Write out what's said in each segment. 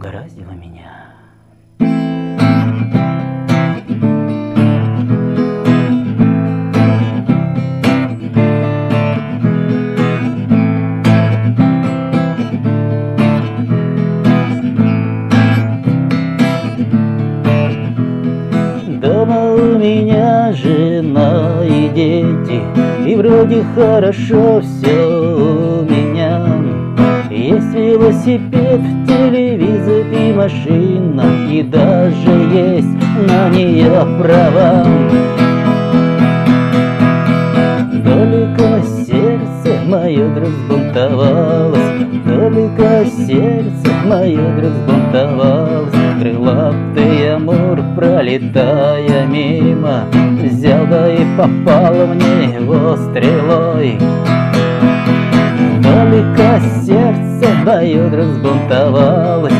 угораздило меня. Дома у меня жена и дети, И вроде хорошо все у меня. Есть велосипед, телевизор машина, И даже есть на нее права. Только сердце мое вдруг взбунтовалось, Только сердце мое вдруг взбунтовалось. Крылатый амур, пролетая мимо, Взял да и попал в него стрелой. Только сердце мое вдруг взбунтовалось, Только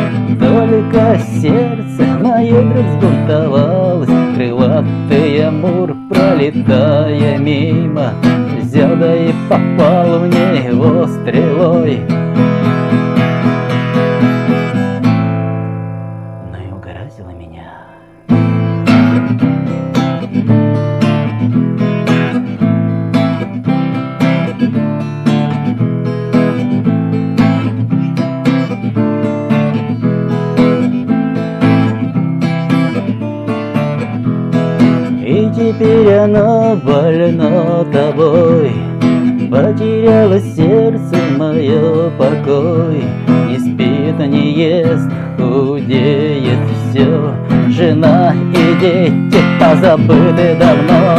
вдруг взбунтовалось. Крылатый амур, пролетая мимо, Взял да и попал в него стрелой. Оно больно тобой Потеряло сердце мое покой. Не спит, не ест, худеет все Жена и дети позабыты давно.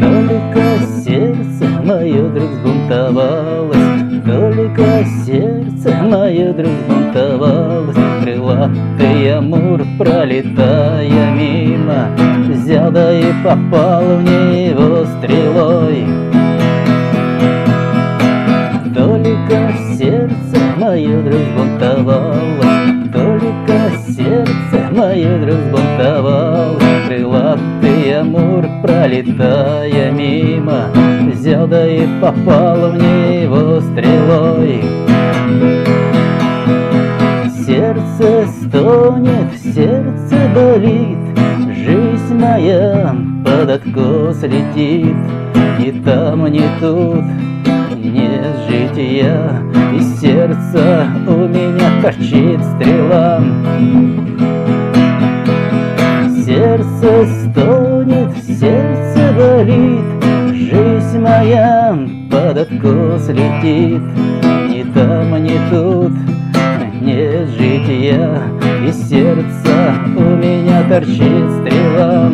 Только сердце мое вдруг взбунтовалось. Только сердце мое вдруг взбунтовалось Крылатый амур, пролетая мимо Взял да и попал в него стрелой. Только сердце мое вдруг взбунтовалось Только сердце мое вдруг взбунтовалось Крылатый амур, пролетая мимо Взял да и попал в него стрелой Сердце стонет, сердце болит, Жизнь моя под откос летит, Ни там, ни тут не жития, И сердце у меня торчит стрела. Сердце стонет, сердце болит, Жизнь моя под откос летит, Ни там, ни тут не жития, И сердце у меня торчит стрела.